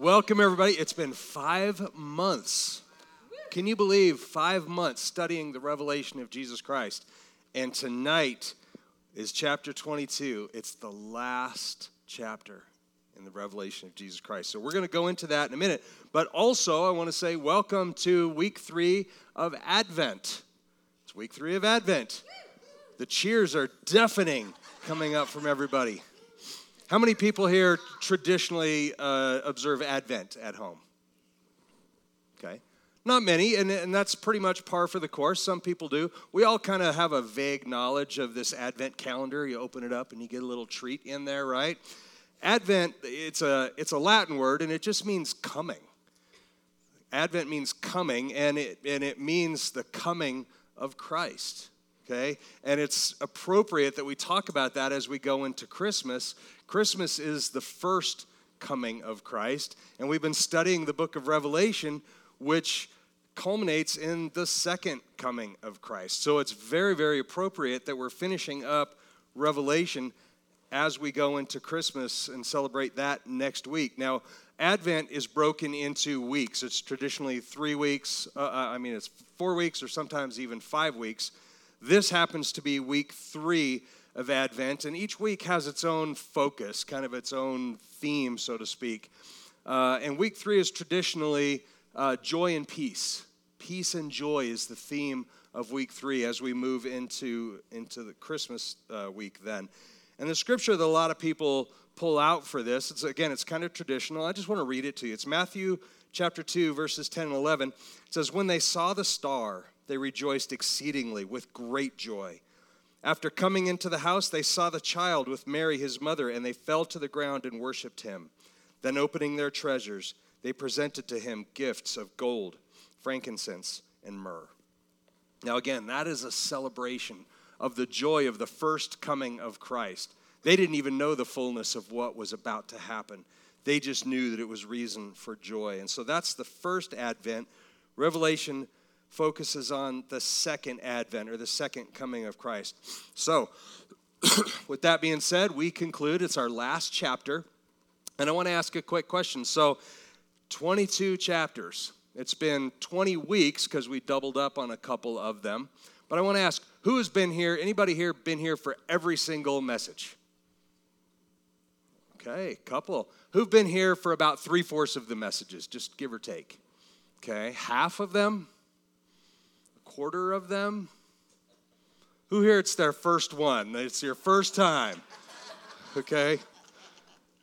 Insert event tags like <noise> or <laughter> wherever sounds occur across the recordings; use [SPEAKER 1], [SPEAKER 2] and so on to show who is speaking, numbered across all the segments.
[SPEAKER 1] Welcome, everybody. It's been five months. Can you believe five months studying the revelation of Jesus Christ? And tonight is chapter 22. It's the last chapter in the revelation of Jesus Christ. So we're going to go into that in a minute. But also, I want to say welcome to week three of Advent. It's week three of Advent. The cheers are deafening coming up from everybody. How many people here traditionally uh, observe Advent at home? Okay. Not many, and, and that's pretty much par for the course. Some people do. We all kind of have a vague knowledge of this Advent calendar. You open it up and you get a little treat in there, right? Advent, it's a, it's a Latin word, and it just means coming. Advent means coming, and it, and it means the coming of Christ okay? And it's appropriate that we talk about that as we go into Christmas. Christmas is the first coming of Christ, and we've been studying the book of Revelation, which culminates in the second coming of Christ. So it's very, very appropriate that we're finishing up Revelation as we go into Christmas and celebrate that next week. Now, Advent is broken into weeks. It's traditionally three weeks, uh, uh I mean, it's four weeks or sometimes even five weeks. This happens to be week three of Advent, and each week has its own focus, kind of its own theme, so to speak. Uh, and week three is traditionally uh, joy and peace. Peace and joy is the theme of week three as we move into, into the Christmas uh, week then. And the scripture that a lot of people pull out for this, it's again, it's kind of traditional. I just want to read it to you. It's Matthew chapter 2, verses 10 and 11. It says, When they saw the star, they rejoiced exceedingly with great joy. After coming into the house, they saw the child with Mary, his mother, and they fell to the ground and worshiped him. Then, opening their treasures, they presented to him gifts of gold, frankincense, and myrrh. Now, again, that is a celebration of the joy of the first coming of Christ. They didn't even know the fullness of what was about to happen. They just knew that it was reason for joy. And so that's the first advent. Revelation focuses on the second advent or the second coming of Christ. So, <clears throat> with that being said, we conclude. It's our last chapter. And I want to ask a quick question. So, 22 chapters. It's been 20 weeks because we doubled up on a couple of them. But I want to ask who has been here? Anybody here been here for every single message? Okay, couple. Who've been here for about three fourths of the messages, just give or take? Okay, half of them? Quarter of them? Who here it's their first one? It's your first time. Okay?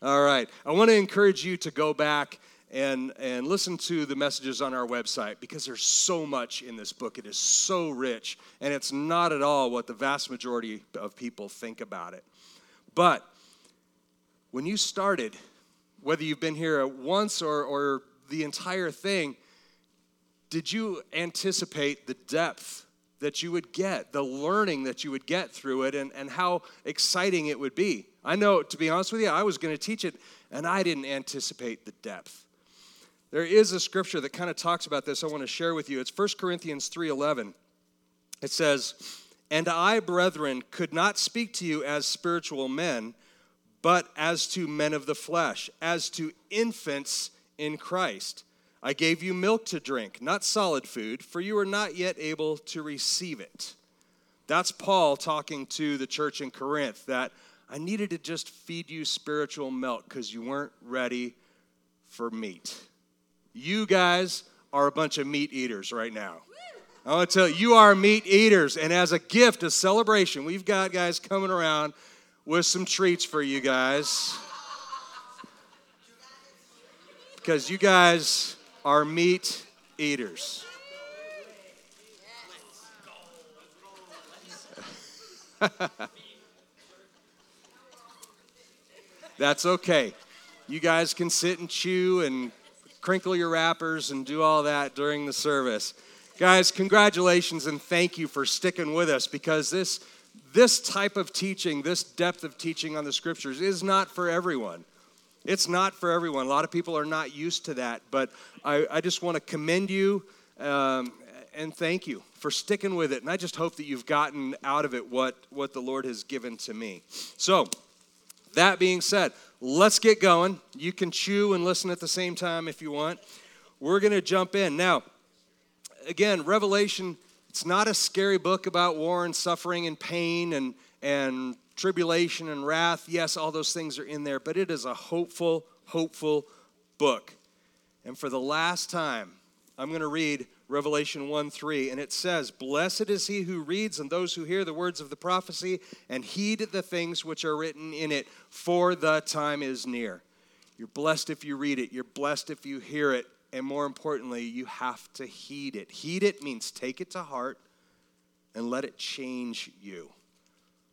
[SPEAKER 1] All right. I want to encourage you to go back and, and listen to the messages on our website because there's so much in this book. It is so rich, and it's not at all what the vast majority of people think about it. But when you started, whether you've been here once or, or the entire thing, did you anticipate the depth that you would get, the learning that you would get through it, and, and how exciting it would be? I know, to be honest with you, I was going to teach it, and I didn't anticipate the depth. There is a scripture that kind of talks about this I want to share with you. It's 1 Corinthians 3:11. It says, "And I, brethren, could not speak to you as spiritual men, but as to men of the flesh, as to infants in Christ." I gave you milk to drink, not solid food, for you are not yet able to receive it. That's Paul talking to the church in Corinth that I needed to just feed you spiritual milk because you weren't ready for meat. You guys are a bunch of meat eaters right now. I want to tell you, you are meat eaters. And as a gift, a celebration, we've got guys coming around with some treats for you guys. Because you guys are meat eaters. <laughs> That's okay. You guys can sit and chew and crinkle your wrappers and do all that during the service. Guys, congratulations and thank you for sticking with us because this this type of teaching, this depth of teaching on the scriptures is not for everyone. It's not for everyone. A lot of people are not used to that, but I, I just want to commend you um, and thank you for sticking with it. And I just hope that you've gotten out of it what, what the Lord has given to me. So, that being said, let's get going. You can chew and listen at the same time if you want. We're going to jump in. Now, again, Revelation, it's not a scary book about war and suffering and pain and, and tribulation and wrath. Yes, all those things are in there, but it is a hopeful, hopeful book. And for the last time, I'm going to read Revelation 1 3, and it says, Blessed is he who reads and those who hear the words of the prophecy and heed the things which are written in it, for the time is near. You're blessed if you read it, you're blessed if you hear it, and more importantly, you have to heed it. Heed it means take it to heart and let it change you.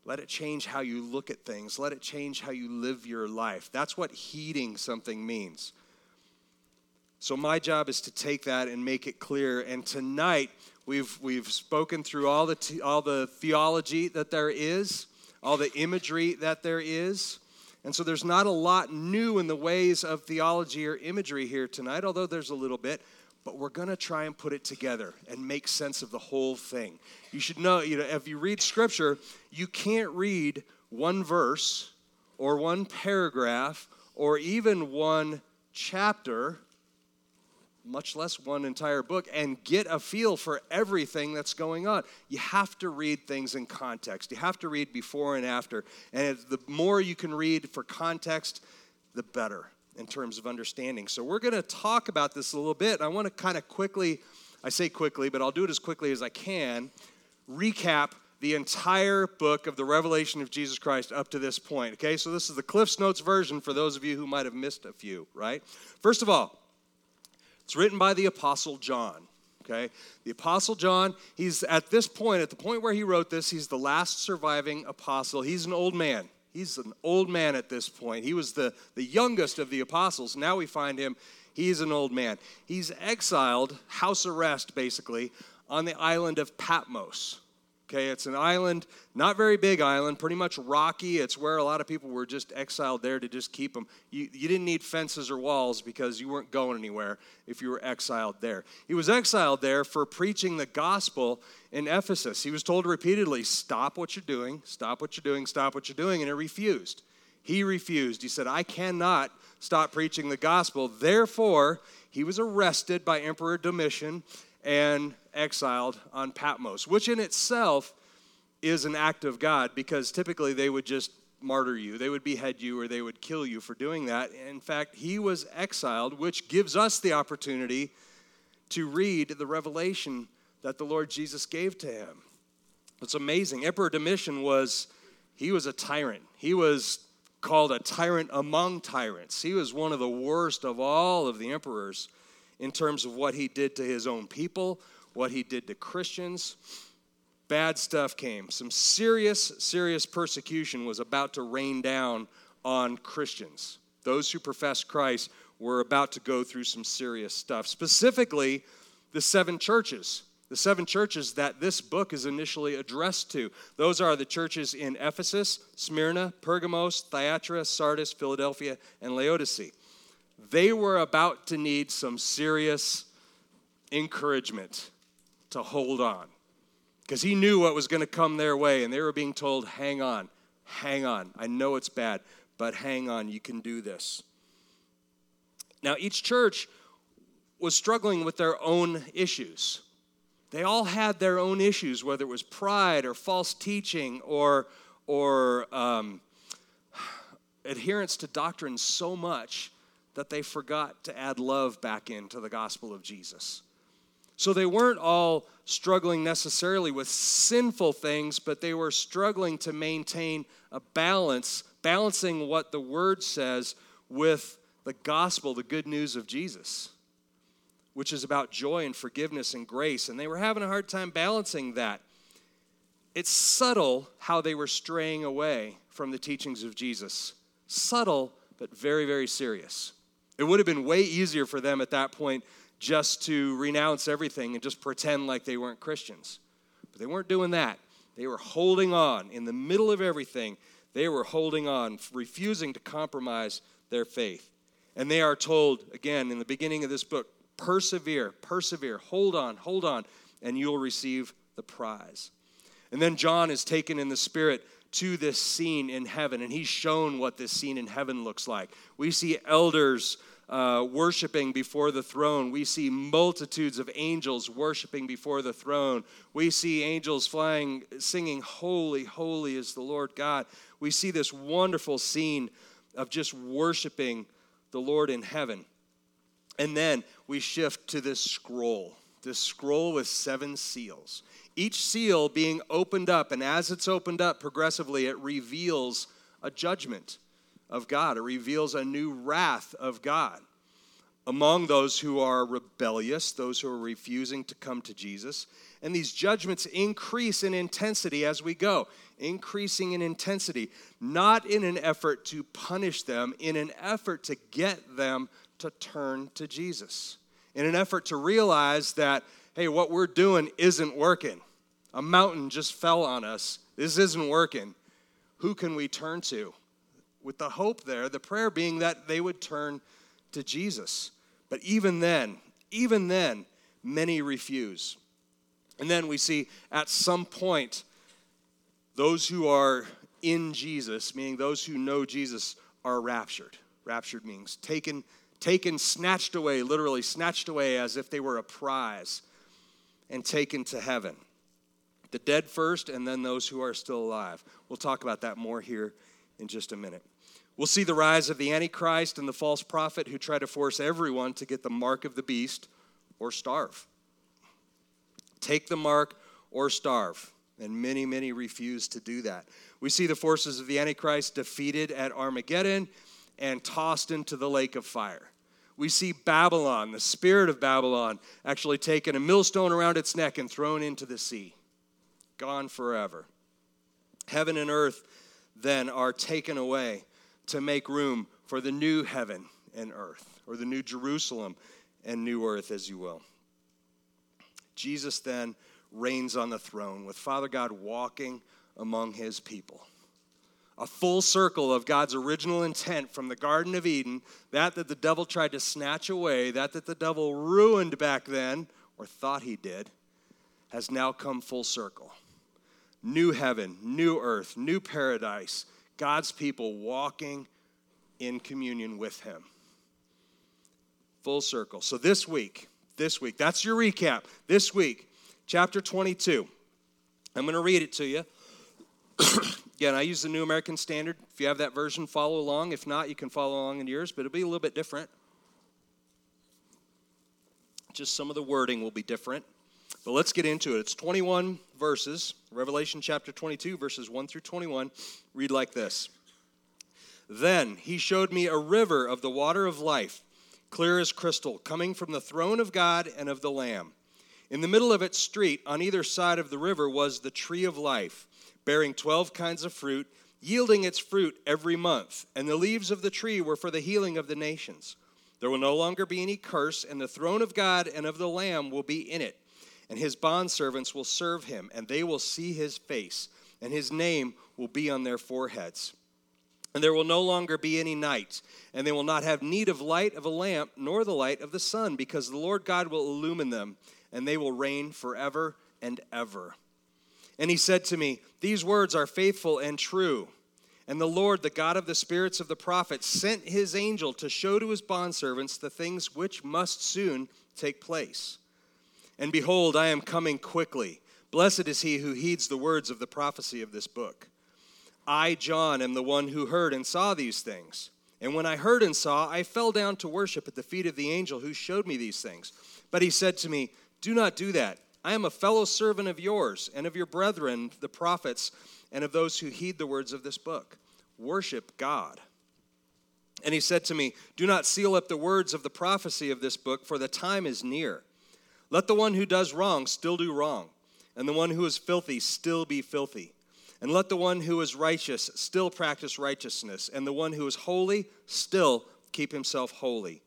[SPEAKER 1] Let it change how you look at things. Let it change how you live your life. That's what heeding something means. So my job is to take that and make it clear. And tonight we've we've spoken through all the te- all the theology that there is, all the imagery that there is. And so there's not a lot new in the ways of theology or imagery here tonight, although there's a little bit. But we're going to try and put it together and make sense of the whole thing. You should know, you know, if you read scripture, you can't read one verse or one paragraph or even one chapter much less one entire book, and get a feel for everything that's going on. You have to read things in context. You have to read before and after. And the more you can read for context, the better in terms of understanding. So we're going to talk about this a little bit. I want to kind of quickly, I say quickly, but I'll do it as quickly as I can, recap the entire book of the revelation of Jesus Christ up to this point. Okay, so this is the Cliff's Notes version for those of you who might have missed a few, right? First of all, it's written by the Apostle John. Okay? The Apostle John, he's at this point, at the point where he wrote this, he's the last surviving apostle. He's an old man. He's an old man at this point. He was the, the youngest of the apostles. Now we find him, he's an old man. He's exiled, house arrest basically, on the island of Patmos. Okay, it's an island, not very big island, pretty much rocky. It's where a lot of people were just exiled there to just keep them. You, you didn't need fences or walls because you weren't going anywhere if you were exiled there. He was exiled there for preaching the gospel in Ephesus. He was told repeatedly, Stop what you're doing, stop what you're doing, stop what you're doing, and he refused. He refused. He said, I cannot stop preaching the gospel. Therefore, he was arrested by Emperor Domitian and exiled on Patmos, which in itself is an act of God because typically they would just martyr you, they would behead you, or they would kill you for doing that. In fact, he was exiled, which gives us the opportunity to read the revelation that the Lord Jesus gave to him. It's amazing. Emperor Domitian was he was a tyrant. He was called a tyrant among tyrants. He was one of the worst of all of the emperors in terms of what he did to his own people, what he did to Christians. Bad stuff came. Some serious, serious persecution was about to rain down on Christians. Those who profess Christ were about to go through some serious stuff. Specifically, the seven churches. The seven churches that this book is initially addressed to. Those are the churches in Ephesus, Smyrna, Pergamos, Thyatira, Sardis, Philadelphia, and Laodicea they were about to need some serious encouragement to hold on because he knew what was going to come their way, and they were being told, Hang on, hang on. I know it's bad, but hang on, you can do this. Now, each church was struggling with their own issues. They all had their own issues, whether it was pride or false teaching or, or um, <sighs> adherence to doctrine so much that they forgot to add love back into the gospel of Jesus. So they weren't all struggling necessarily with sinful things, but they were struggling to maintain a balance, balancing what the word says with the gospel, the good news of Jesus, which is about joy and forgiveness and grace. And they were having a hard time balancing that. It's subtle how they were straying away from the teachings of Jesus. Subtle, but very, very serious. It would have been way easier for them at that point just to renounce everything and just pretend like they weren't Christians. But they weren't doing that. They were holding on in the middle of everything. They were holding on, refusing to compromise their faith. And they are told, again, in the beginning of this book, persevere, persevere, hold on, hold on, and you'll receive the prize. And then John is taken in the Spirit to this scene in heaven, and he's shown what this scene in heaven looks like. We see elders uh, worshiping before the throne. We see multitudes of angels worshiping before the throne. We see angels flying, singing, Holy, holy is the Lord God. We see this wonderful scene of just worshiping the Lord in heaven. And then we shift to this scroll, this scroll with seven seals each seal being opened up, and as it's opened up progressively, it reveals a judgment of God. It reveals a new wrath of God among those who are rebellious, those who are refusing to come to Jesus. And these judgments increase in intensity as we go, increasing in intensity, not in an effort to punish them, in an effort to get them to turn to Jesus, in an effort to realize that hey, what we're doing isn't working. A mountain just fell on us. This isn't working. Who can we turn to? With the hope there, the prayer being that they would turn to Jesus. But even then, even then, many refuse. And then we see at some point, those who are in Jesus, meaning those who know Jesus, are raptured. Raptured means taken, taken, snatched away, literally snatched away as if they were a prize and taken to heaven. The dead first, and then those who are still alive. We'll talk about that more here in just a minute. We'll see the rise of the Antichrist and the false prophet who try to force everyone to get the mark of the beast or starve. Take the mark or starve. And many, many refuse to do that. We see the forces of the Antichrist defeated at Armageddon and tossed into the lake of fire we see Babylon, the spirit of Babylon, actually taken a millstone around its neck and thrown into the sea. Gone forever. Heaven and earth then are taken away to make room for the new heaven and earth, or the new Jerusalem and new earth, as you will. Jesus then reigns on the throne with Father God walking among his people a full circle of God's original intent from the Garden of Eden, that that the devil tried to snatch away, that that the devil ruined back then, or thought he did, has now come full circle. New heaven, new earth, new paradise, God's people walking in communion with him. Full circle. So this week, this week, that's your recap. This week, chapter 22. I'm going to read it to you. <coughs> Again, I use the New American Standard. If you have that version, follow along. If not, you can follow along in yours, but it'll be a little bit different. Just some of the wording will be different. But let's get into it. It's 21 verses, Revelation chapter 22, verses 1 through 21. Read like this Then he showed me a river of the water of life, clear as crystal, coming from the throne of God and of the Lamb. In the middle of its street, on either side of the river, was the tree of life bearing 12 kinds of fruit, yielding its fruit every month. And the leaves of the tree were for the healing of the nations. There will no longer be any curse, and the throne of God and of the Lamb will be in it. And his bondservants will serve him, and they will see his face, and his name will be on their foreheads. And there will no longer be any night, and they will not have need of light of a lamp, nor the light of the sun, because the Lord God will illumine them, and they will reign forever and ever. And he said to me, These words are faithful and true. And the Lord, the God of the spirits of the prophets, sent his angel to show to his bondservants the things which must soon take place. And behold, I am coming quickly. Blessed is he who heeds the words of the prophecy of this book. I, John, am the one who heard and saw these things. And when I heard and saw, I fell down to worship at the feet of the angel who showed me these things. But he said to me, Do not do that. I am a fellow servant of yours and of your brethren, the prophets, and of those who heed the words of this book. Worship God. And he said to me, Do not seal up the words of the prophecy of this book, for the time is near. Let the one who does wrong still do wrong, and the one who is filthy still be filthy. And let the one who is righteous still practice righteousness, and the one who is holy still keep himself holy.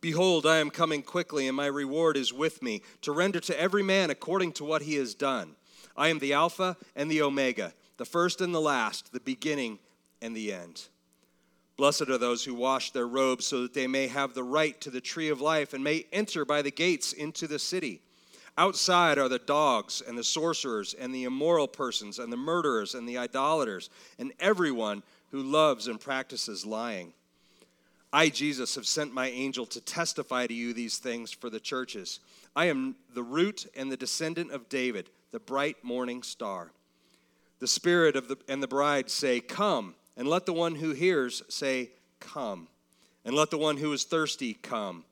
[SPEAKER 1] Behold, I am coming quickly, and my reward is with me, to render to every man according to what he has done. I am the Alpha and the Omega, the first and the last, the beginning and the end. Blessed are those who wash their robes so that they may have the right to the tree of life and may enter by the gates into the city. Outside are the dogs and the sorcerers and the immoral persons and the murderers and the idolaters and everyone who loves and practices lying. I, Jesus, have sent my angel to testify to you these things for the churches. I am the root and the descendant of David, the bright morning star. The Spirit of the, and the bride say, Come, and let the one who hears say, Come, and let the one who is thirsty come.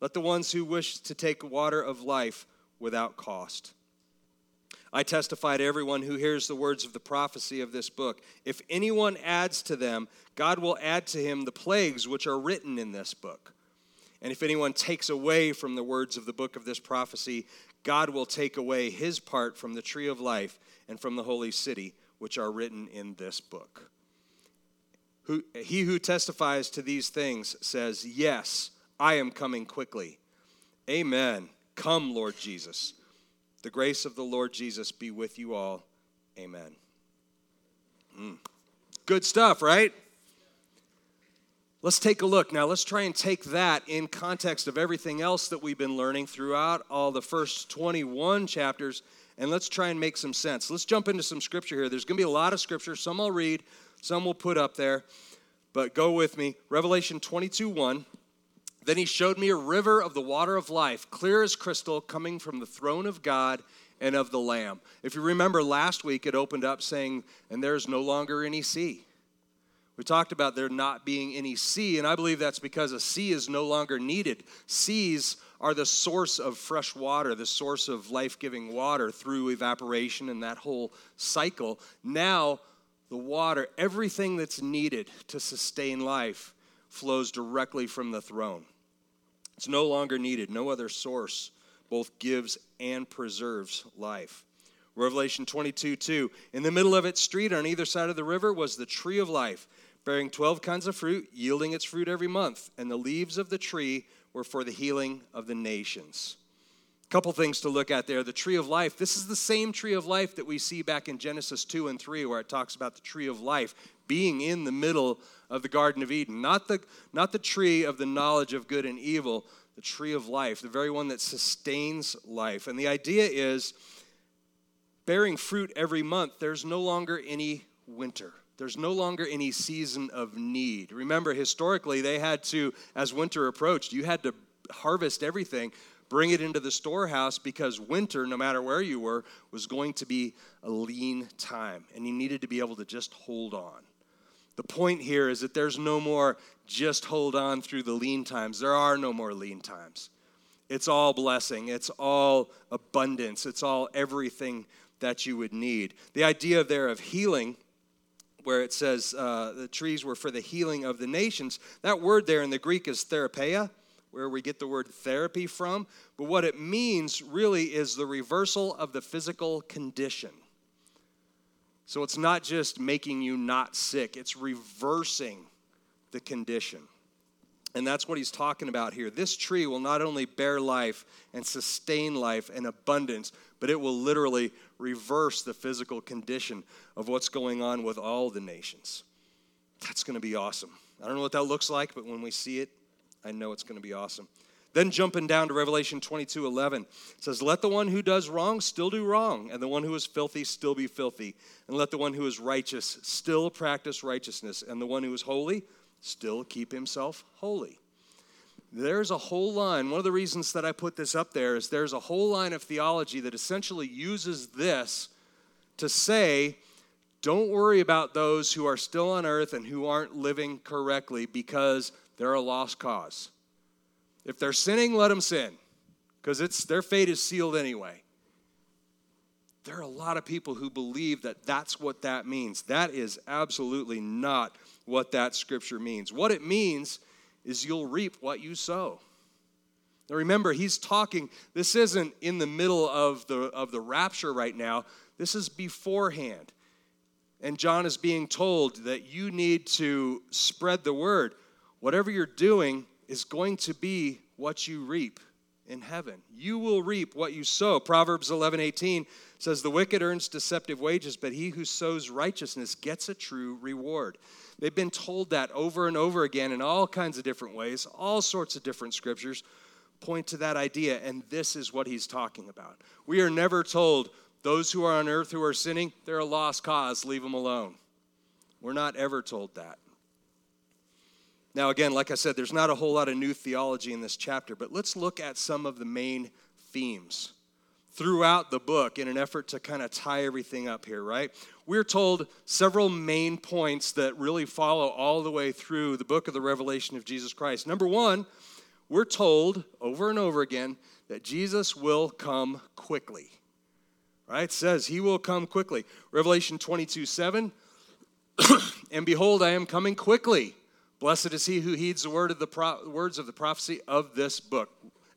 [SPEAKER 1] Let the ones who wish to take water of life without cost. I testify to everyone who hears the words of the prophecy of this book. If anyone adds to them, God will add to him the plagues which are written in this book. And if anyone takes away from the words of the book of this prophecy, God will take away his part from the tree of life and from the holy city, which are written in this book. Who, he who testifies to these things says, Yes, I am coming quickly. Amen. Come, Lord Jesus. The grace of the Lord Jesus be with you all. Amen. Mm. Good stuff, right? Let's take a look. Now, let's try and take that in context of everything else that we've been learning throughout all the first 21 chapters, and let's try and make some sense. Let's jump into some scripture here. There's going to be a lot of scripture. Some I'll read, some we'll put up there, but go with me. Revelation 22 1. Then he showed me a river of the water of life, clear as crystal, coming from the throne of God and of the Lamb. If you remember last week, it opened up saying, And there's no longer any sea. We talked about there not being any sea, and I believe that's because a sea is no longer needed. Seas are the source of fresh water, the source of life giving water through evaporation and that whole cycle. Now, the water, everything that's needed to sustain life, flows directly from the throne. It's no longer needed. No other source both gives and preserves life. Revelation 22 2. In the middle of its street on either side of the river was the tree of life, bearing 12 kinds of fruit, yielding its fruit every month. And the leaves of the tree were for the healing of the nations. A Couple things to look at there. The tree of life. This is the same tree of life that we see back in Genesis 2 and 3, where it talks about the tree of life being in the middle of the Garden of Eden. Not the, not the tree of the knowledge of good and evil, the tree of life, the very one that sustains life. And the idea is bearing fruit every month, there's no longer any winter. There's no longer any season of need. Remember, historically, they had to, as winter approached, you had to harvest everything, bring it into the storehouse because winter, no matter where you were, was going to be a lean time. And you needed to be able to just hold on. The point here is that there's no more just hold on through the lean times. There are no more lean times. It's all blessing, it's all abundance, it's all everything that you would need. The idea there of healing, where it says uh, the trees were for the healing of the nations, that word there in the Greek is therapeia, where we get the word therapy from. But what it means really is the reversal of the physical condition. So it's not just making you not sick, it's reversing the condition. And that's what he's talking about here. This tree will not only bear life and sustain life and abundance, but it will literally reverse the physical condition of what's going on with all the nations. That's going to be awesome. I don't know what that looks like, but when we see it, I know it's going to be awesome. Then jumping down to Revelation 22 11, says, Let the one who does wrong still do wrong, and the one who is filthy still be filthy. And let the one who is righteous still practice righteousness, and the one who is holy still keep himself holy. There's a whole line. One of the reasons that I put this up there is there's a whole line of theology that essentially uses this to say, don't worry about those who are still on earth and who aren't living correctly because they're a lost cause. If they're sinning, let them sin, because it's their fate is sealed anyway. There are a lot of people who believe that that's what that means. That is absolutely not what that scripture means. What it means is you'll reap what you sow. Now remember, he's talking, this isn't in the middle of the, of the rapture right now, this is beforehand. And John is being told that you need to spread the word. Whatever you're doing, is going to be what you reap in heaven. You will reap what you sow. Proverbs 11 18 says, The wicked earns deceptive wages, but he who sows righteousness gets a true reward. They've been told that over and over again in all kinds of different ways, all sorts of different scriptures. point to that idea, and this is what he's talking about. We are never told those who are on earth who are sinning, they're a lost cause, leave them alone. We're not ever told that. Now, again, like I said, there's not a whole lot of new theology in this chapter, but let's look at some of the main themes throughout the book in an effort to kind of tie everything up here, right? We're told several main points that really follow all the way through the book of the Revelation of Jesus Christ. Number one, we're told over and over again that Jesus will come quickly. Right? It says he will come quickly. Revelation 22 7. <coughs> and behold, I am coming quickly. Blessed is he who heeds the word of the pro- words of the prophecy of this book.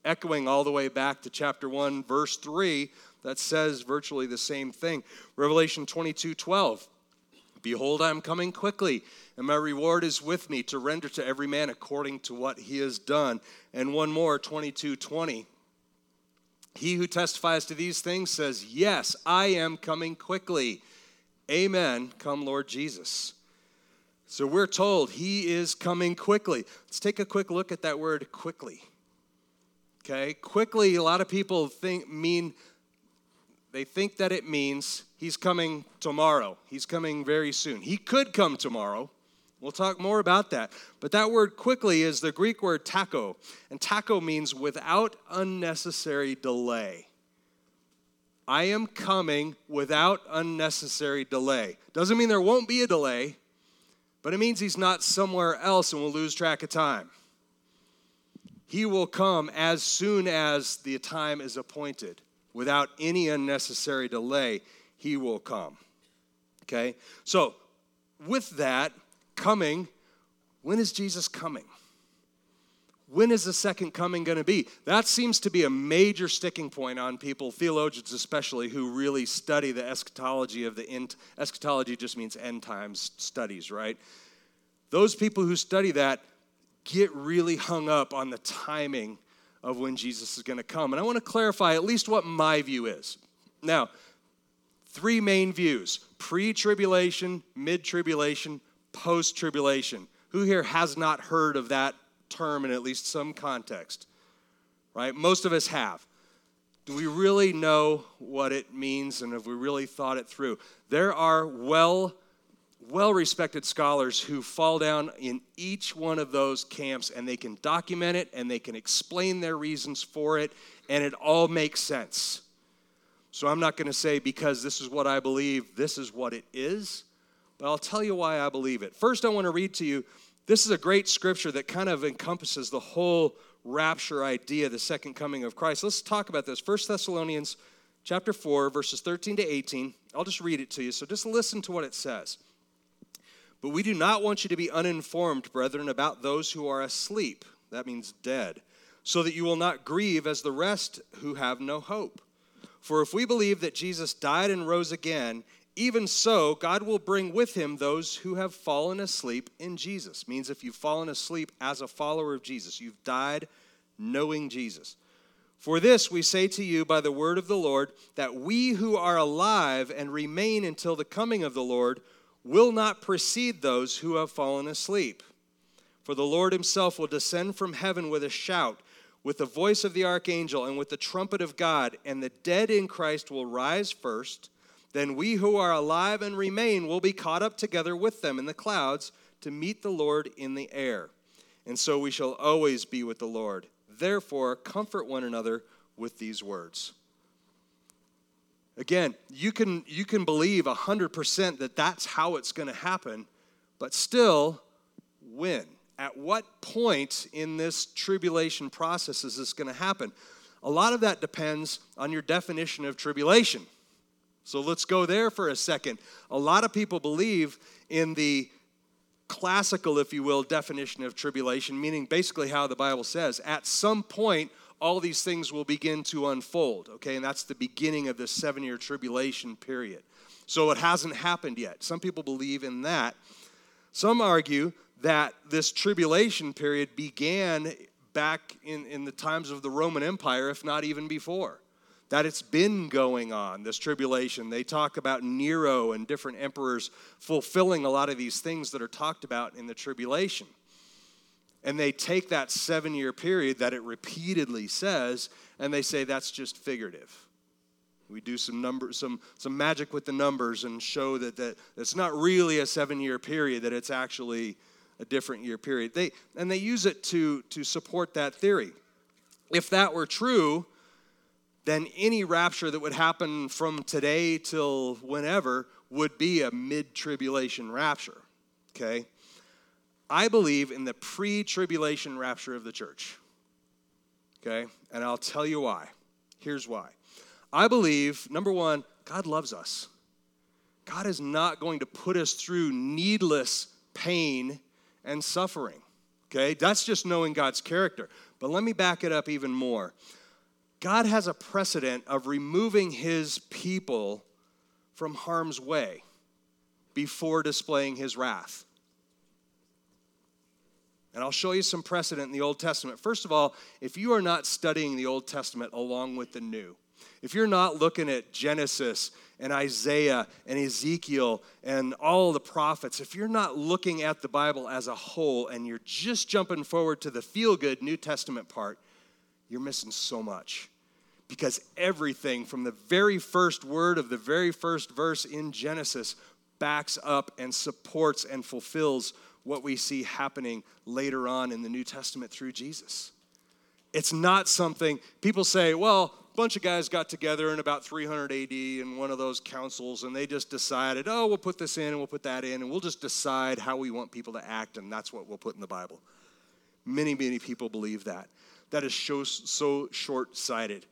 [SPEAKER 1] Echoing all the way back to chapter 1, verse 3, that says virtually the same thing. Revelation 22 12. Behold, I am coming quickly, and my reward is with me to render to every man according to what he has done. And one more, 22 20. He who testifies to these things says, Yes, I am coming quickly. Amen. Come, Lord Jesus. So we're told he is coming quickly. Let's take a quick look at that word quickly. Okay, quickly, a lot of people think mean they think that it means he's coming tomorrow. He's coming very soon. He could come tomorrow. We'll talk more about that. But that word quickly is the Greek word taco, and taco means without unnecessary delay. I am coming without unnecessary delay. Doesn't mean there won't be a delay, but it means he's not somewhere else and we'll lose track of time. He will come as soon as the time is appointed. Without any unnecessary delay, he will come. Okay? So, with that coming, when is Jesus coming? When is the second coming going to be? That seems to be a major sticking point on people, theologians especially, who really study the eschatology of the end. Eschatology just means end times studies, right? Those people who study that get really hung up on the timing of when Jesus is going to come. And I want to clarify at least what my view is. Now, three main views pre tribulation, mid tribulation, post tribulation. Who here has not heard of that term in at least some context, right? Most of us have. Do we really know what it means and have we really thought it through? There are well well respected scholars who fall down in each one of those camps and they can document it and they can explain their reasons for it and it all makes sense. So I'm not going to say because this is what I believe, this is what it is, but I'll tell you why I believe it. First, I want to read to you this is a great scripture that kind of encompasses the whole rapture idea, the second coming of Christ. Let's talk about this. 1 Thessalonians chapter 4, verses 13 to 18. I'll just read it to you. So just listen to what it says. But we do not want you to be uninformed, brethren, about those who are asleep. That means dead. So that you will not grieve as the rest who have no hope. For if we believe that Jesus died and rose again, even so, God will bring with him those who have fallen asleep in Jesus. Means if you've fallen asleep as a follower of Jesus, you've died knowing Jesus. For this we say to you by the word of the Lord, that we who are alive and remain until the coming of the Lord will not precede those who have fallen asleep. For the Lord himself will descend from heaven with a shout, with the voice of the archangel, and with the trumpet of God, and the dead in Christ will rise first. Then we who are alive and remain will be caught up together with them in the clouds to meet the Lord in the air. And so we shall always be with the Lord. Therefore, comfort one another with these words. Again, you can, you can believe 100% that that's how it's going to happen, but still, when? At what point in this tribulation process is this going to happen? A lot of that depends on your definition of tribulation. So let's go there for a second. A lot of people believe in the classical, if you will, definition of tribulation, meaning basically how the Bible says at some point, all these things will begin to unfold, okay? And that's the beginning of this seven year tribulation period. So it hasn't happened yet. Some people believe in that. Some argue that this tribulation period began back in, in the times of the Roman Empire, if not even before that it's been going on, this tribulation. They talk about Nero and different emperors fulfilling a lot of these things that are talked about in the tribulation. And they take that seven year period that it repeatedly says, and they say that's just figurative. We do some number, some, some magic with the numbers and show that, that it's not really a seven year period, that it's actually a different year period. They, and they use it to, to support that theory. If that were true, then any rapture that would happen from today till whenever would be a mid tribulation rapture. Okay? I believe in the pre tribulation rapture of the church. Okay? And I'll tell you why. Here's why. I believe, number one, God loves us. God is not going to put us through needless pain and suffering. Okay? That's just knowing God's character. But let me back it up even more. God has a precedent of removing his people from harm's way before displaying his wrath. And I'll show you some precedent in the Old Testament. First of all, if you are not studying the Old Testament along with the New, if you're not looking at Genesis and Isaiah and Ezekiel and all the prophets, if you're not looking at the Bible as a whole and you're just jumping forward to the feel good New Testament part, you're missing so much. Because everything from the very first word of the very first verse in Genesis backs up and supports and fulfills what we see happening later on in the New Testament through Jesus. It's not something people say, well, a bunch of guys got together in about 300 AD in one of those councils and they just decided, oh, we'll put this in and we'll put that in and we'll just decide how we want people to act and that's what we'll put in the Bible. Many, many people believe that. That is so, so short sighted.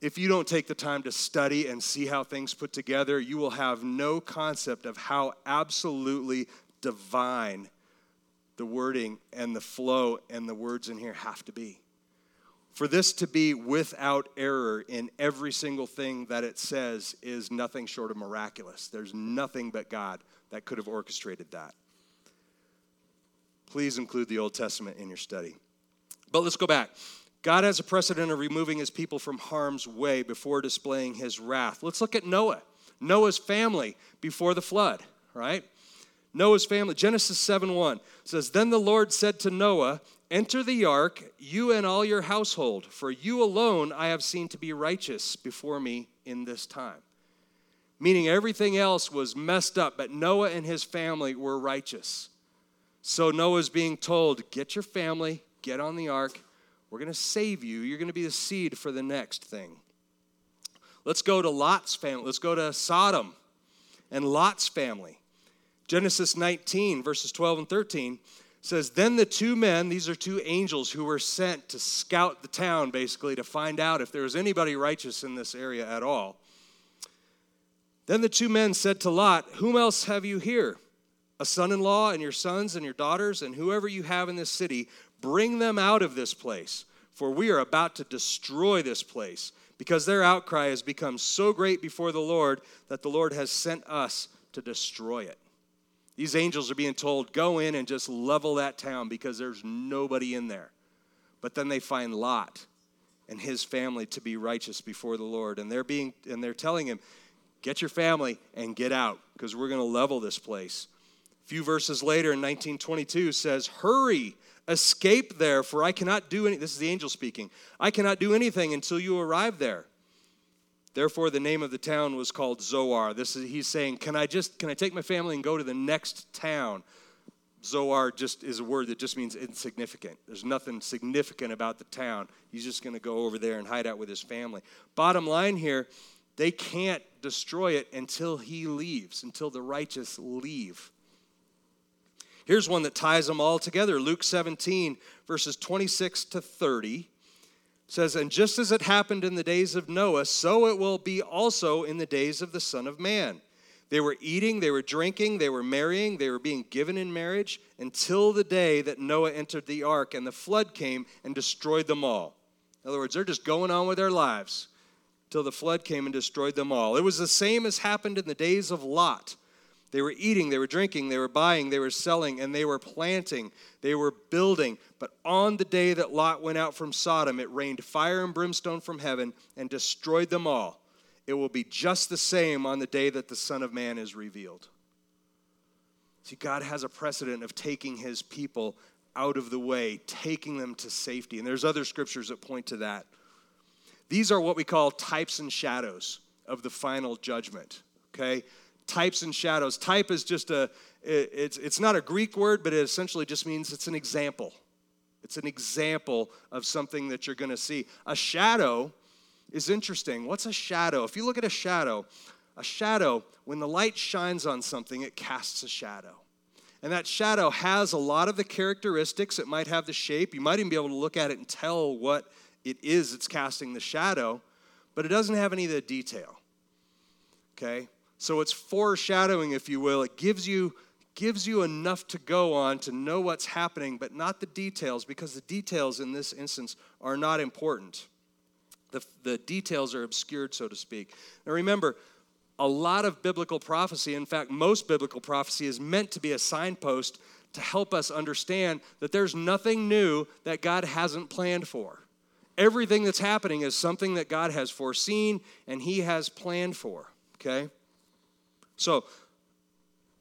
[SPEAKER 1] If you don't take the time to study and see how things put together, you will have no concept of how absolutely divine the wording and the flow and the words in here have to be. For this to be without error in every single thing that it says is nothing short of miraculous. There's nothing but God that could have orchestrated that. Please include the Old Testament in your study. But let's go back. God has a precedent of removing his people from harm's way before displaying his wrath. Let's look at Noah, Noah's family before the flood, right? Noah's family. Genesis 7 1 says, Then the Lord said to Noah, Enter the ark, you and all your household, for you alone I have seen to be righteous before me in this time. Meaning everything else was messed up, but Noah and his family were righteous. So Noah's being told, Get your family, get on the ark. We're going to save you. You're going to be the seed for the next thing. Let's go to Lot's family. Let's go to Sodom and Lot's family. Genesis 19, verses 12 and 13 says, Then the two men, these are two angels who were sent to scout the town, basically, to find out if there was anybody righteous in this area at all. Then the two men said to Lot, Whom else have you here? A son in law and your sons and your daughters, and whoever you have in this city, bring them out of this place, for we are about to destroy this place, because their outcry has become so great before the Lord that the Lord has sent us to destroy it. These angels are being told, go in and just level that town because there's nobody in there. But then they find Lot and his family to be righteous before the Lord. And they're being and they're telling him, get your family and get out, because we're going to level this place. A few verses later in 1922 says, Hurry, escape there, for I cannot do any this is the angel speaking. I cannot do anything until you arrive there. Therefore, the name of the town was called Zoar. This is he's saying, Can I just can I take my family and go to the next town? Zoar just is a word that just means insignificant. There's nothing significant about the town. He's just going to go over there and hide out with his family. Bottom line here, they can't destroy it until he leaves, until the righteous leave. Here's one that ties them all together Luke 17, verses 26 to 30 says, And just as it happened in the days of Noah, so it will be also in the days of the Son of Man. They were eating, they were drinking, they were marrying, they were being given in marriage until the day that Noah entered the ark and the flood came and destroyed them all. In other words, they're just going on with their lives till the flood came and destroyed them all. It was the same as happened in the days of Lot. They were eating, they were drinking, they were buying, they were selling, and they were planting, they were building. But on the day that Lot went out from Sodom, it rained fire and brimstone from heaven and destroyed them all. It will be just the same on the day that the Son of Man is revealed. See, God has a precedent of taking his people out of the way, taking them to safety. And there's other scriptures that point to that. These are what we call types and shadows of the final judgment. Okay? Types and shadows. Type is just a, it's, it's not a Greek word, but it essentially just means it's an example. It's an example of something that you're going to see. A shadow is interesting. What's a shadow? If you look at a shadow, a shadow, when the light shines on something, it casts a shadow. And that shadow has a lot of the characteristics. It might have the shape. You might even be able to look at it and tell what it is it's casting the shadow, but it doesn't have any of the detail. Okay? So it's foreshadowing, if you will. It gives you gives you enough to go on to know what's happening, but not the details, because the details in this instance are not important. The, the details are obscured, so to speak. Now remember, a lot of biblical prophecy, in fact, most biblical prophecy, is meant to be a signpost to help us understand that there's nothing new that God hasn't planned for. Everything that's happening is something that God has foreseen and He has planned for, okay? So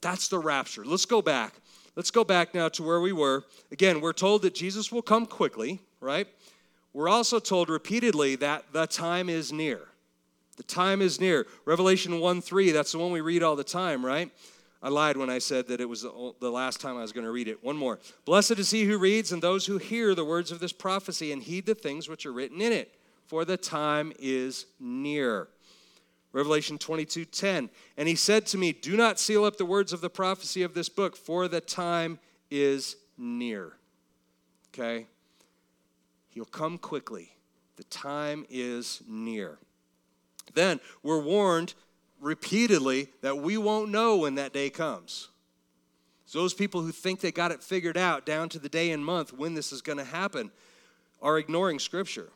[SPEAKER 1] that's the rapture. Let's go back. Let's go back now to where we were. Again, we're told that Jesus will come quickly, right? We're also told repeatedly that the time is near. The time is near. Revelation 1 3, that's the one we read all the time, right? I lied when I said that it was the last time I was going to read it. One more. Blessed is he who reads and those who hear the words of this prophecy and heed the things which are written in it, for the time is near. Revelation 22 10. And he said to me, Do not seal up the words of the prophecy of this book, for the time is near. Okay? He'll come quickly. The time is near. Then we're warned repeatedly that we won't know when that day comes. So those people who think they got it figured out down to the day and month when this is going to happen are ignoring Scripture.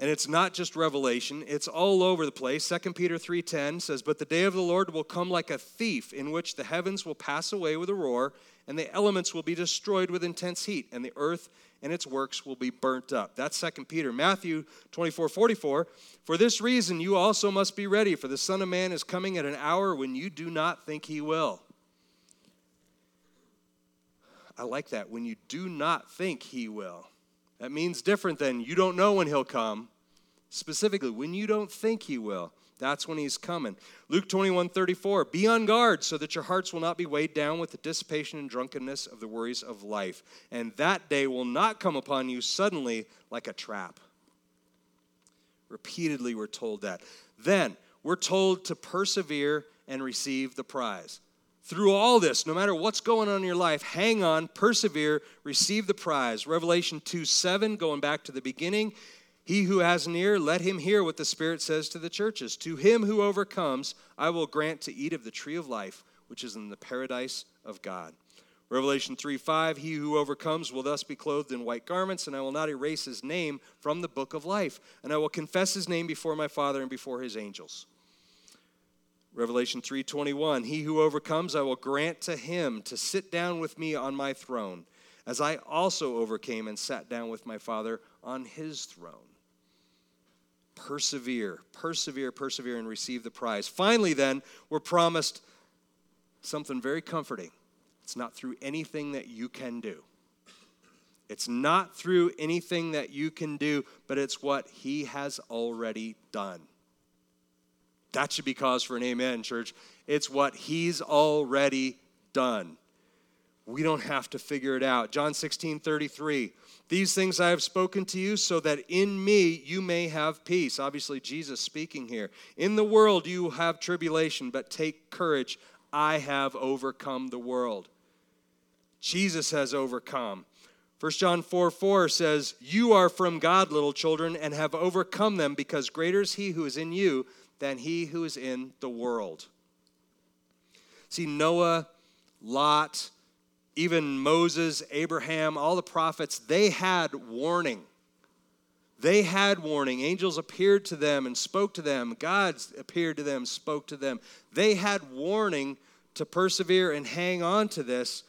[SPEAKER 1] And it's not just revelation, it's all over the place. 2 Peter 3:10 says, "But the day of the Lord will come like a thief, in which the heavens will pass away with a roar, and the elements will be destroyed with intense heat, and the earth and its works will be burnt up. That's 2 Peter. Matthew 24 44. For this reason, you also must be ready, for the Son of Man is coming at an hour when you do not think he will. I like that. When you do not think he will. That means different than you don't know when he'll come. Specifically, when you don't think he will. That's when he's coming. Luke 21 34, be on guard so that your hearts will not be weighed down with the dissipation and drunkenness of the worries of life. And that day will not come upon you suddenly like a trap. Repeatedly, we're told that. Then, we're told to persevere and receive the prize. Through all this, no matter what's going on in your life, hang on, persevere, receive the prize. Revelation 2 7, going back to the beginning, he who has an ear, let him hear what the Spirit says to the churches. To him who overcomes, I will grant to eat of the tree of life, which is in the paradise of God. Revelation 3 5, he who overcomes will thus be clothed in white garments, and I will not erase his name from the book of life, and I will confess his name before my Father and before his angels. Revelation 3:21 He who overcomes I will grant to him to sit down with me on my throne as I also overcame and sat down with my Father on his throne persevere, persevere, persevere, and receive the prize. Finally, then, we're promised something very comforting. It's not through anything that you can do. It's not through anything that you can do, but it's what He has already done. That should be cause for an amen, church. It's what He's already done. We don't have to figure it out. John 16 33. These things I have spoken to you so that in me you may have peace. Obviously, Jesus speaking here. In the world you have tribulation, but take courage. I have overcome the world. Jesus has overcome. 1 John 4 4 says, You are from God, little children, and have overcome them, because greater is he who is in you than he who is in the world. See, Noah, Lot, even Moses, Abraham, all the prophets, they had warning. They had warning. Angels appeared to them and spoke to them. God appeared to them, spoke to them. They had warning to persevere and hang on to this.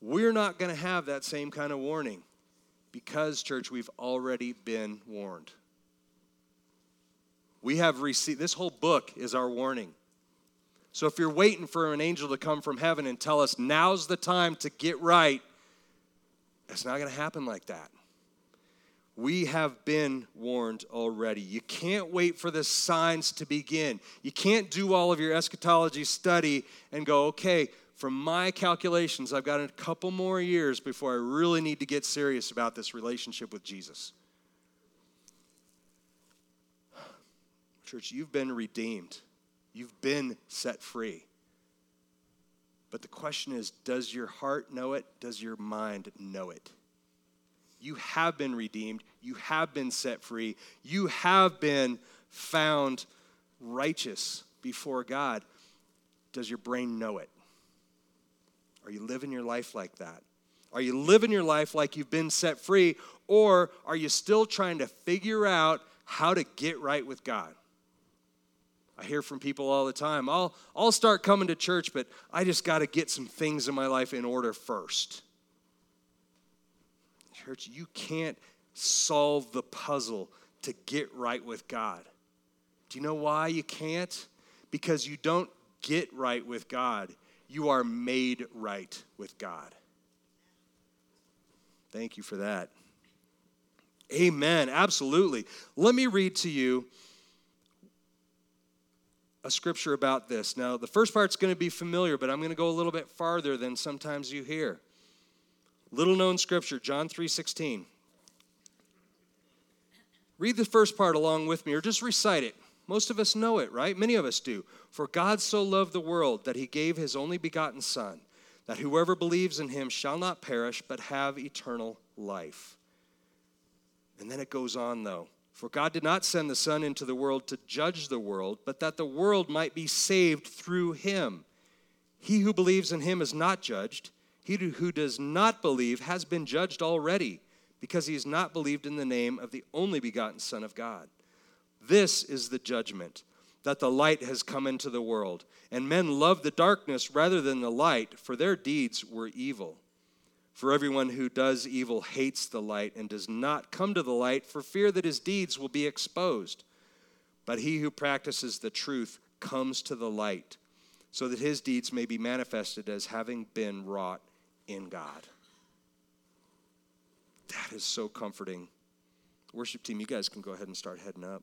[SPEAKER 1] We're not going to have that same kind of warning because, church, we've already been warned. We have received, this whole book is our warning. So if you're waiting for an angel to come from heaven and tell us now's the time to get right, It's not going to happen like that. We have been warned already. You can't wait for the signs to begin. You can't do all of your eschatology study and go, okay, from my calculations, I've got a couple more years before I really need to get serious about this relationship with Jesus. Church, you've been redeemed, you've been set free. But the question is does your heart know it? Does your mind know it? You have been redeemed. You have been set free. You have been found righteous before God. Does your brain know it? Are you living your life like that? Are you living your life like you've been set free? Or are you still trying to figure out how to get right with God? I hear from people all the time I'll, I'll start coming to church, but I just got to get some things in my life in order first. Church, you can't solve the puzzle to get right with God. Do you know why you can't? Because you don't get right with God, you are made right with God. Thank you for that. Amen. Absolutely. Let me read to you a scripture about this. Now, the first part's going to be familiar, but I'm going to go a little bit farther than sometimes you hear. Little known scripture, John 3:16. Read the first part along with me or just recite it. Most of us know it, right? Many of us do. For God so loved the world that he gave his only begotten son, that whoever believes in him shall not perish but have eternal life. And then it goes on though. For God did not send the son into the world to judge the world, but that the world might be saved through him. He who believes in him is not judged. He who does not believe has been judged already, because he has not believed in the name of the only begotten Son of God. This is the judgment that the light has come into the world, and men love the darkness rather than the light, for their deeds were evil. For everyone who does evil hates the light and does not come to the light for fear that his deeds will be exposed. But he who practices the truth comes to the light, so that his deeds may be manifested as having been wrought in God. That is so comforting. Worship team, you guys can go ahead and start heading up.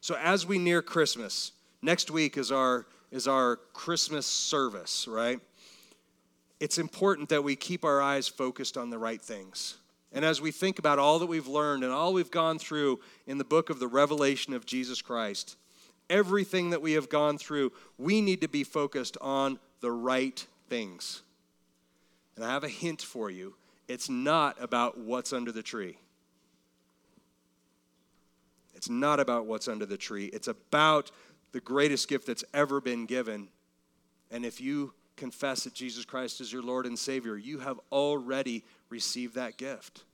[SPEAKER 1] So as we near Christmas, next week is our is our Christmas service, right? It's important that we keep our eyes focused on the right things. And as we think about all that we've learned and all we've gone through in the book of the revelation of Jesus Christ, everything that we have gone through, we need to be focused on the right things. And I have a hint for you it's not about what's under the tree. It's not about what's under the tree. It's about the greatest gift that's ever been given. And if you confess that Jesus Christ is your Lord and Savior, you have already received that gift.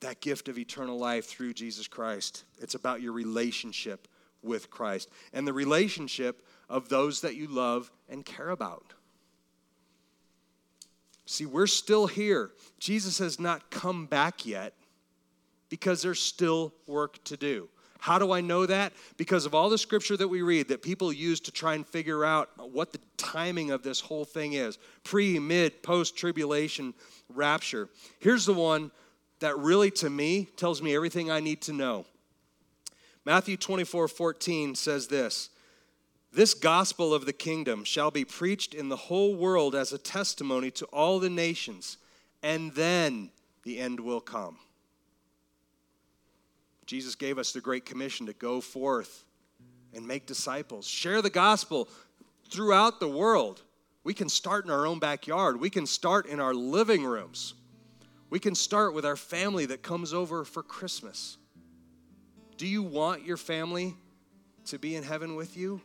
[SPEAKER 1] That gift of eternal life through Jesus Christ. It's about your relationship with Christ and the relationship of those that you love and care about. See, we're still here. Jesus has not come back yet because there's still work to do. How do I know that? Because of all the scripture that we read that people use to try and figure out what the timing of this whole thing is pre, mid, post tribulation rapture. Here's the one that really, to me, tells me everything I need to know. Matthew 24 14 says this this gospel of the kingdom shall be preached in the whole world as a testimony to all the nations, and then the end will come. Jesus gave us the Great Commission to go forth and make disciples, share the gospel throughout the world. We can start in our own backyard, we can start in our living rooms, we can start with our family that comes over for Christmas. Do you want your family to be in heaven with you?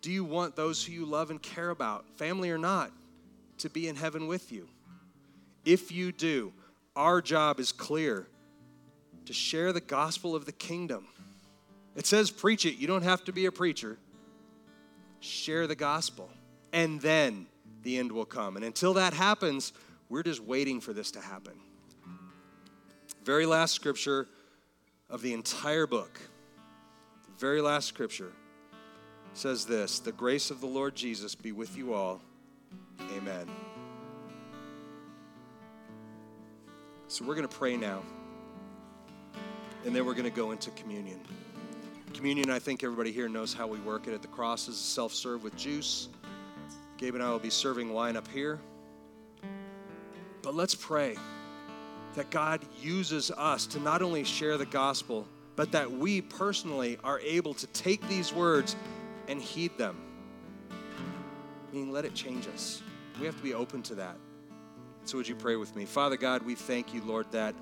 [SPEAKER 1] Do you want those who you love and care about, family or not, to be in heaven with you? If you do, our job is clear to share the gospel of the kingdom. It says preach it. You don't have to be a preacher. Share the gospel, and then the end will come. And until that happens, we're just waiting for this to happen. Very last scripture of the entire book. Very last scripture says this The grace of the Lord Jesus be with you all. Amen. So we're going to pray now, and then we're going to go into communion. Communion, I think everybody here knows how we work it at the cross is self serve with juice. Gabe and I will be serving wine up here. But let's pray that God uses us to not only share the gospel, but that we personally are able to take these words and heed them. Meaning, let it change us. We have to be open to that. So, would you pray with me? Father God, we thank you, Lord, that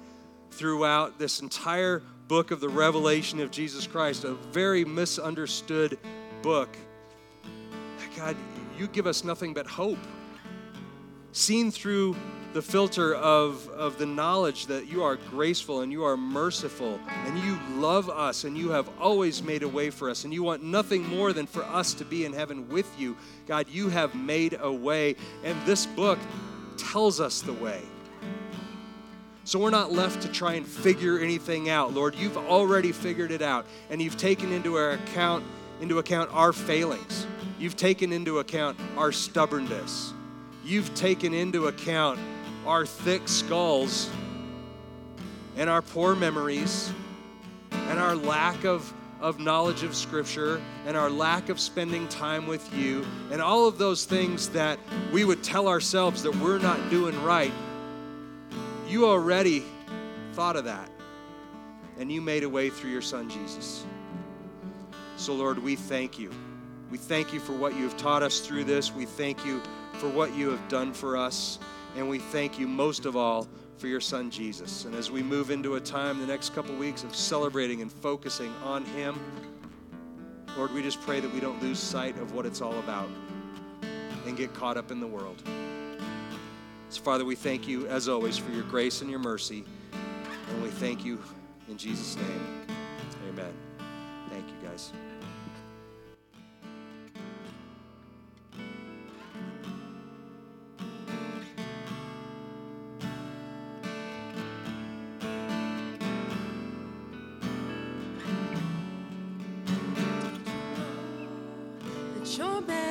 [SPEAKER 1] throughout this entire book of the revelation of Jesus Christ, a very misunderstood book, God, you give us nothing but hope. Seen through the filter of, of the knowledge that you are graceful and you are merciful and you love us and you have always made a way for us and you want nothing more than for us to be in heaven with you. God, you have made a way, and this book tells us the way. So we're not left to try and figure anything out. Lord, you've already figured it out and you've taken into our account into account our failings. You've taken into account our stubbornness. You've taken into account our thick skulls and our poor memories and our lack of, of knowledge of Scripture and our lack of spending time with you and all of those things that we would tell ourselves that we're not doing right. You already thought of that and you made a way through your Son Jesus. So, Lord, we thank you. We thank you for what you have taught us through this. We thank you for what you have done for us. And we thank you most of all for your son Jesus. And as we move into a time the next couple weeks of celebrating and focusing on him, Lord, we just pray that we don't lose sight of what it's all about and get caught up in the world. So, Father, we thank you, as always, for your grace and your mercy. And we thank you in Jesus' name. Amen. Thank you, guys.
[SPEAKER 2] try